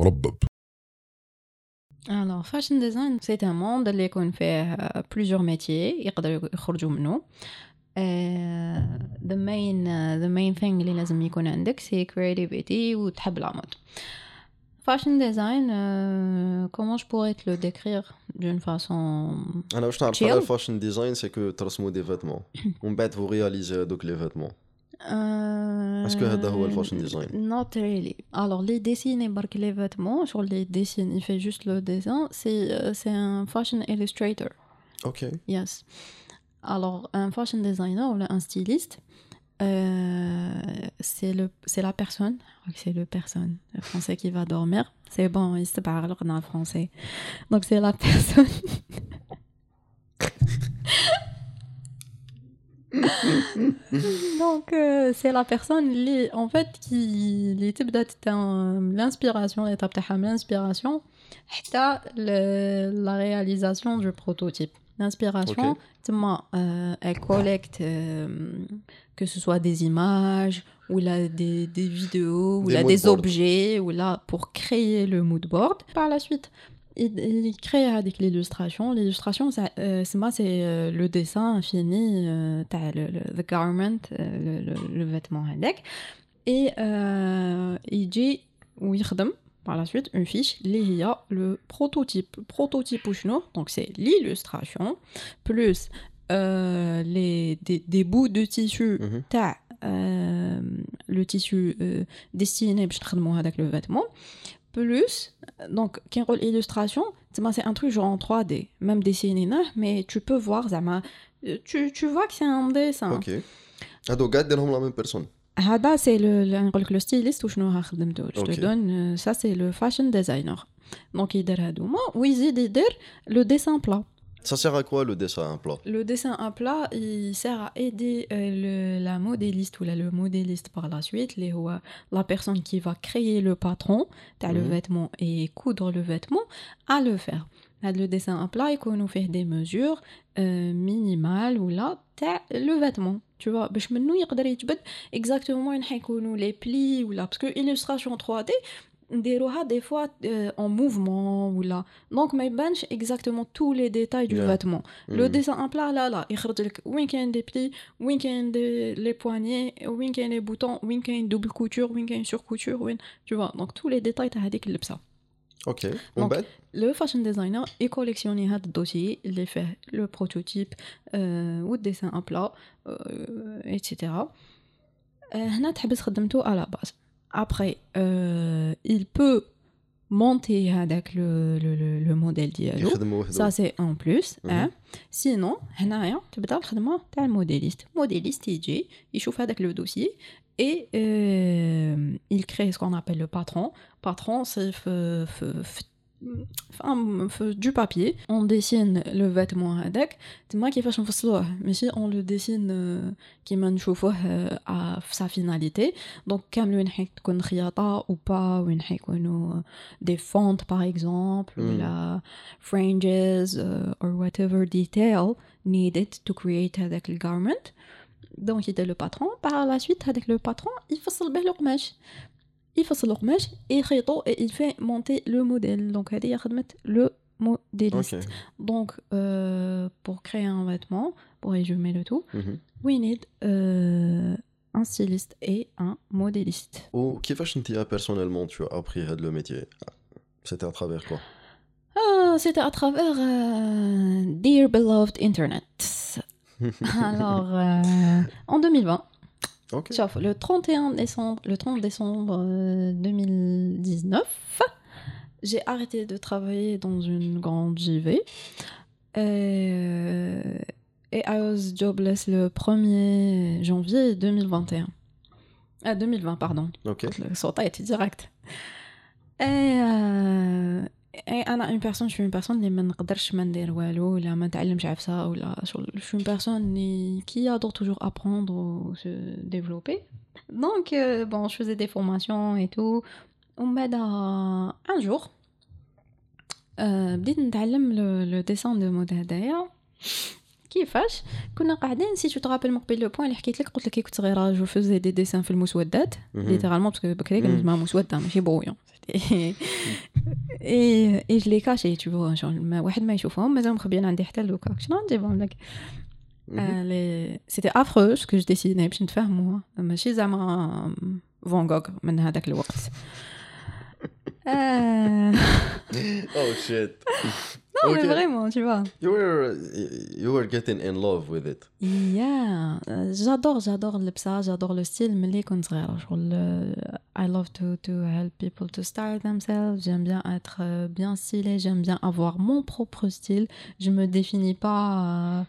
مربب Alors, fashion design, c'est un monde اللي يكون فيه euh, plusieurs métiers يقدروا يخرجوا منه. Euh, the main uh, the main thing اللي لازم يكون عندك c'est creativity وتحب la mode. Fashion design, euh, comment je pourrais te le décrire d'une façon انا واش نعرف Chill. على الفاشن ديزاين سي كو ترسموا دي فيتمون ومن بعد فو رياليزي هذوك لي فيتمون Euh, Est-ce que هذا هو le fashion design Not really. Alors, les dessiner bark les vêtements, sur les dessins, il fait juste le dessin, c'est euh, c'est un fashion illustrator. اوكي Yes. Alors, un fashion designer ou un styliste, euh, c'est le c'est la personne, c'est le personne, le français qui va dormir. C'est bon, il se parle en français. Donc, c'est la personne. Donc, euh, c'est la personne en fait qui les types l'inspiration, l'étape de l'inspiration, la réalisation du prototype. L'inspiration, euh, elle collecte euh, que ce soit des images ou là des, vidéos ou des là des objets ou là pour créer le mood board. Par la suite, il crée avec l'illustration. L'illustration, euh, c'est moi, c'est euh, le dessin infini, euh, le, the garment, le, vêtement avec. Et il dit, ou par la suite une fiche il y a le prototype prototype ou donc c'est l'illustration plus les des, bouts de tissu mm-hmm. t'as euh, le tissu euh, destiné à le vêtement plus donc كي نقول illustration تما c'est un truc genre en 3D même dessiné mais tu peux voir زعما tu, tu vois que c'est un dessin اوكي هادو كاع ديرهم لا ميم بيرسون هذا سي لو نقول لك لو ستيليست وشنو ها خدمته جو أوكي. تو دون سا سي لو فاشن ديزاينر دونك يدير هادوما ويزيد يدير لو ديسان بلا Ça sert à quoi le dessin à plat? Le dessin à plat, il sert à aider euh, la modéliste ou la, le modéliste par la suite, les, ou, la personne qui va créer le patron, as le mhm. vêtement et coudre le vêtement, à le faire. Là, le dessin à plat, il qu'on nous fait des mesures euh, minimales ou là, as le vêtement. Tu vois, je me exactement les plis ou là, parce que l'illustration 3D, نديروها des fois euh, en mouvement ou là. Donc ما يبانش exactement tous les détails du Yeah. vêtement. Le Mhm. dessin en plat, là, là, يخرج لك وين كاين des plis, وين كاين des- les poignets, وين كاين les boutons, وين كاين double couture, وين كاين sur couture, وين... Tu vois, donc tous les détails تاع هذيك اللبسة. اوكي ومن Donc, بعد Le fashion designer يكوليكسيوني هذا الدوسي اللي فيه le prototype euh, و الديسان ان بلا euh, etc. Euh, هنا تحبس خدمته à la base. Après, euh, il peut monter هذاك le, le, le, le modèle ديالو. يخدموا وحدهم Ça c'est en plus. Mhm. Hein. Sinon, هنايا تبدا الخدمة تاع الموديليست. موديليست يجي يشوف هذاك لو دوسي et euh, il crée ce qu'on appelle le patron. Patron, c'est f- f- f- enfin, f- du papier. On dessine le vêtement هذاك. تما كيفاش نفصلوه ماشي on le dessine euh, كيما نشوفوه euh, à في sa finalité. Donc كامل وين حيكون خياطة ou pas وين حيكونوا des fentes par exemple Mm. ou la fringes uh, or whatever detail needed to create هذاك le garment donc il était le patron par la suite avec le patron يفصل به القماش يفصل القماش يخيطو et il fait monter le modèle donc هذه هي خدمة le modéliste اوكي donc euh, pour créer un vêtement pour résumer le tout مهم. we need euh, un styliste et un modéliste وكيفاش انت بيرسونيلمون tu as appris هذا لو ميتي C'était à travers quoi Ah, c'était à travers euh, Dear Beloved Internet. Alors, euh, en 2020, Okay. Sur le 31 décembre, le 30 décembre euh, 2019, j'ai arrêté de travailler dans une grande JV. Et, euh, et I was jobless le 1er janvier 2021. Ah, 2020, pardon. Ok. Le sorta était direct. Et, euh, et انا une personne je suis une personne اللي ما نقدرش ما ندير والو ولا ما نتعلمش عفسه ولا شغل je suis une personne اللي- qui adore toujours apprendre ou se développer donc euh, bon je faisais des formations et tout ومن بعد un jour euh, بديت نتعلم le, le dessin de mode هدايا كيفاش كنا قاعدين. سي تو ترابل مقبل لو بوين اللي حكيت لك قلت لك كي كنت صغيرة جو فوزي دي ديسان في المسودات. ليترالمون باسكو بكري مم. اسمها مسودة ماشي برويون اي اي جو لي كاشي تو ما واحد ما يشوفهم مازال مخبيين عندي حتى لوكا شنو نجيبهم لك سيتي افرو سكو جو ديسيني باش نتفاهموا. ماشي زعما فان جوغ من هذاك الوقت. آه، Oh Non, mais Ok. vraiment, tu vois. You were you were getting in love with it. Yeah, euh, j'adore, j'adore le psa, j'adore le style, mais les contraires. I love to, to help people to style themselves. J'aime bien être euh, bien stylé, j'aime bien avoir mon propre style. Je me définis pas euh,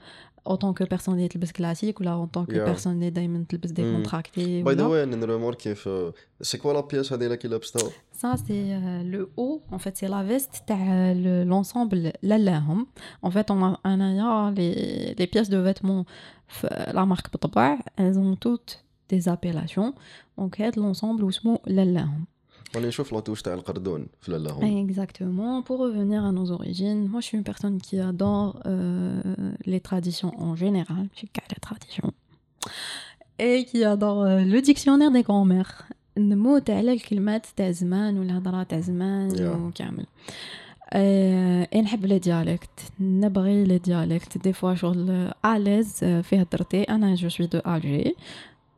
en tant que personne qui est classique ou là en tant que Yeah. personne qui est Mm. décontractée. By the ولا. way, انا نرومور كيف سي كوا لا بياس هذه اللي لابستها Ça, c'est euh, le haut. En fait, c'est la veste. t'as le- l'ensemble للاهم. En fait, on a, on a les, les pièces de vêtements, f- la marque Bطبع, elles ont toutes des appellations. Donc, هاد l'ensemble اسمه للاهم. راني نشوف لاطوش تاع القردون في لالاهم Exactement. Pour revenir à nos origines, moi, je suis une personne qui adore euh, les traditions en général. Je suis qu'à les traditions. Et qui adore euh, le dictionnaire des grands-mères. نموت على الكلمات تاع زمان والهضره تاع زمان Yeah. وكامل آه، إيه نحب لي ديالكت نبغي لي ديالكت دي فوا شغل اليز في هضرتي انا جو سوي دو الجي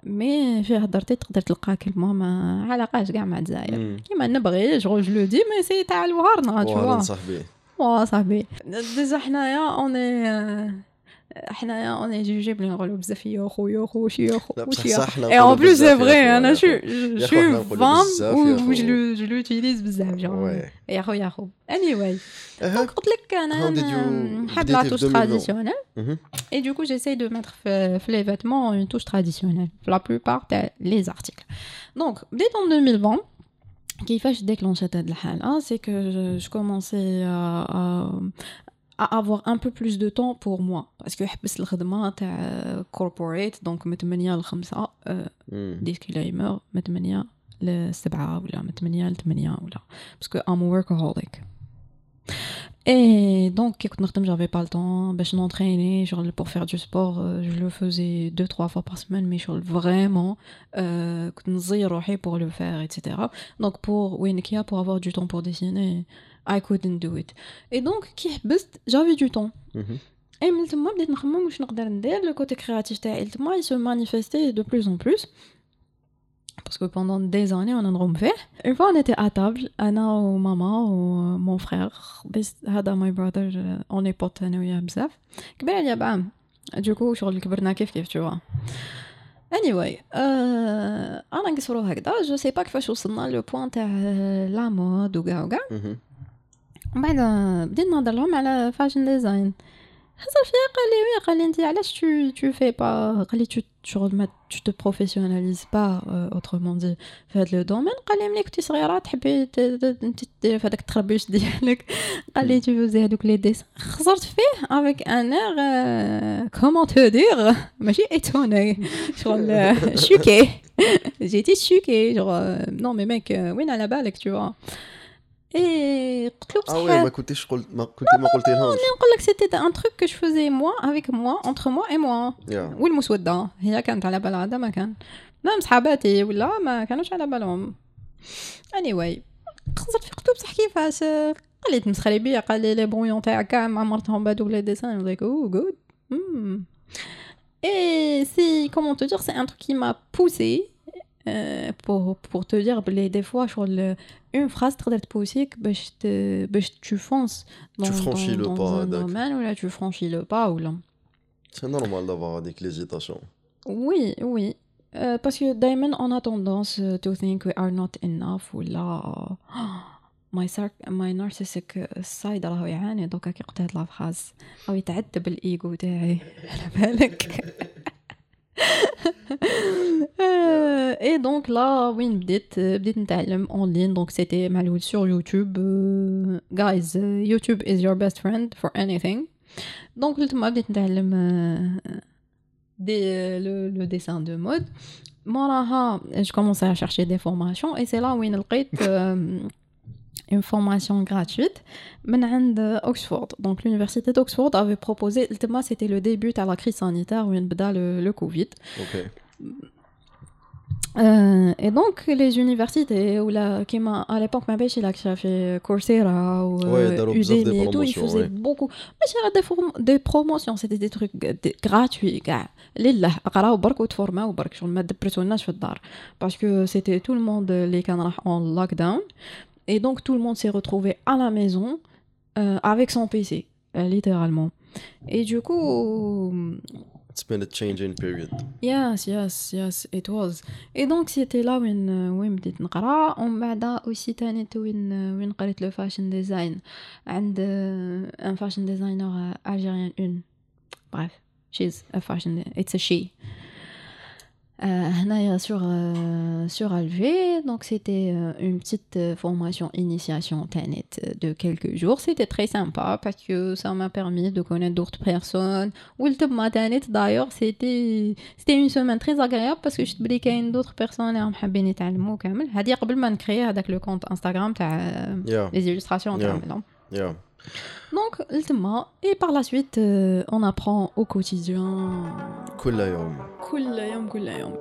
مي في هضرتي تقدر تلقى كلمة ما علاقاش كاع مع الجزائر. كيما نبغي شغل جو لو دي مي سي تاع الوهرنا تشوا صاحبي. وا صاحبي. ديجا حنايا اوني حنايا اوني جوجي بلي نقولو بزاف يا خو يا خو شي يا خو لا بصح وشي يا صح اي اون بلوس سي بزاف يا فري خو، انا يا شو خو. شو يا خو، حنا نقولو فام بزاف يا و خو. جو جو لوتيليز بزاف جون وي يا خو يا خو اني واي أها. دونك قلت لك انا How did you- نحب بديتي لا في توش 2000 تراديسيونيل مهم. Et du coup, j'essaye de mettre في, في les vêtements une touche traditionnelle. La plupart des les articles. Donc, dès en 2020, كيفاش déclenchait هاد الحالة c'est que je, je commençais à, à, à avoir un peu plus de temps pour moi parce que حبست الخدمة تاع corporate donc من 8 ل 5 euh, مم. disclaimer من 8 ل 7 ولا من 8 ل 8 ولا parce que I'm a workaholic et donc كي كنت نخدم j'avais pas le temps باش نونتريني genre pour faire du sport euh, je le faisais deux trois fois par semaine mais genre vraiment euh, كنت نزير روحي pour le faire etc donc pour وينكيا pour avoir du temps pour dessiner I couldn't do it et donc كي حبست j'avais du temps مهم. et من تما بديت نخمم واش نقدر ندير لو كوتي كرياتيف تاعي تما il se manifestait de plus en plus parce que pendant des années on a نغم فيه une fois on était à table انا وماما ومون frère بس هذا my brother on est potes انا وياه بزاف كبر عليا بعام دوكو شغل كبرنا كيف كيف تشوا anyway euh, انا نقصرو هكذا جو سي با كيفاش وصلنا لو بوان تاع لا مود وكاع وكاع مهم. من بعد بديت نهضر لهم على فاشن ديزاين هزر فيا قال لي وي قال لي انت علاش تو تو في با قال لي تو شغل ما تو تو بروفيسيوناليز با اوترومون دي في هذا لو دومين قال لي ملي كنتي صغيره تحبي ت- ت- انت ديري في هذاك التخربيش ديالك قال لي تو فوزي هذوك لي ديس خسرت فيه افيك ان اير كومون تو دير ماشي ايتوني شغل آه، شوكي جيتي شوكي شغل نو مي ميك وين على بالك تو فوا اي قلت له اه وي بصح ما كنتيش قلت ما كنتي ما قلتي لهمش نقول لك سيتي ان تروك كو جو فوزي موا افيك موا انتر موا اي موا يا والمسوده هي كانت على بالها هذا ما كان مام صحاباتي ولا ما كانوش على بالهم اني anyway. خسرت في قلت له بصح كيفاش قال لي تمسخري بيا قال لي لي برويون تاعك كاع ما عمرتهم بهذوك لي ديسان لايك او جود Et c'est, comment te dire, c'est un truc qui m'a poussé euh, pour, pour te dire, les, des fois, sur le, une phrase très te pousser que باش te- باش tu fonces dans, Tu franchis dans, le dans pas, un d'accord. domaine ou là tu franchis le pas ou là. سي نورمال دافوار هذيك ليزيتاسيون Oui, oui. Euh, parce que دايما on a tendance euh, to think we are not enough ولا my, sarc- my narcissistic side راهو يعاني دوكا كي قلت هاد لا فراز راهو يتعذب الايجو تاعي على بالك اي دونك لا وين بديت بديت نتعلم اون لين دونك سيتي معلول سور يوتيوب جايز يوتيوب از يور بيست فريند فور anything دونك تما بديت نتعلم آه، des, le, le dessin de mode. موراها je commençais à chercher des formations et c'est là où لقيت euh, une formation gratuite de Oxford. Donc l'université d'Oxford avait proposé, c'était le début de la crise sanitaire où il y a le, le Covid. Euh, et donc les universités ou la qui à l'époque ma il a fait Coursera ou euh, Udemy et tout ils faisaient beaucoup mais des, des promotions c'était des trucs gratuits gars لله قراو برك وتفورماو برك شغل ما دبرتوناش في الدار باسكو c'était tout le monde les كان راح en lockdown et donc tout le monde s'est retrouvé à la maison euh, avec son PC, euh, littéralement. Et du coup... It's been a changing period. Yes, yes, yes, it was. Et donc c'était là où وين بديت نقرا ومن بعد aussi تانيت وين وين قريت le fashion design عند un fashion designer algérien une bref she's a fashion it's a she euh, sur, euh, sur Alger, donc c'était euh, une petite formation initiation Tenet de quelques jours. C'était très sympa parce que ça m'a permis de connaître d'autres personnes. Wiltema Tenet d'ailleurs, c'était c'était une semaine très agréable parce que je te qu'il y a d'autres personnes qui حابين يتعلموا كامل. هذه قبل ما نكري هذاك le compte Instagram تاع les illustrations yeah. Donc, ultimement, et par la suite, euh, on apprend au quotidien. Kullayom. Kullayom, kullayom.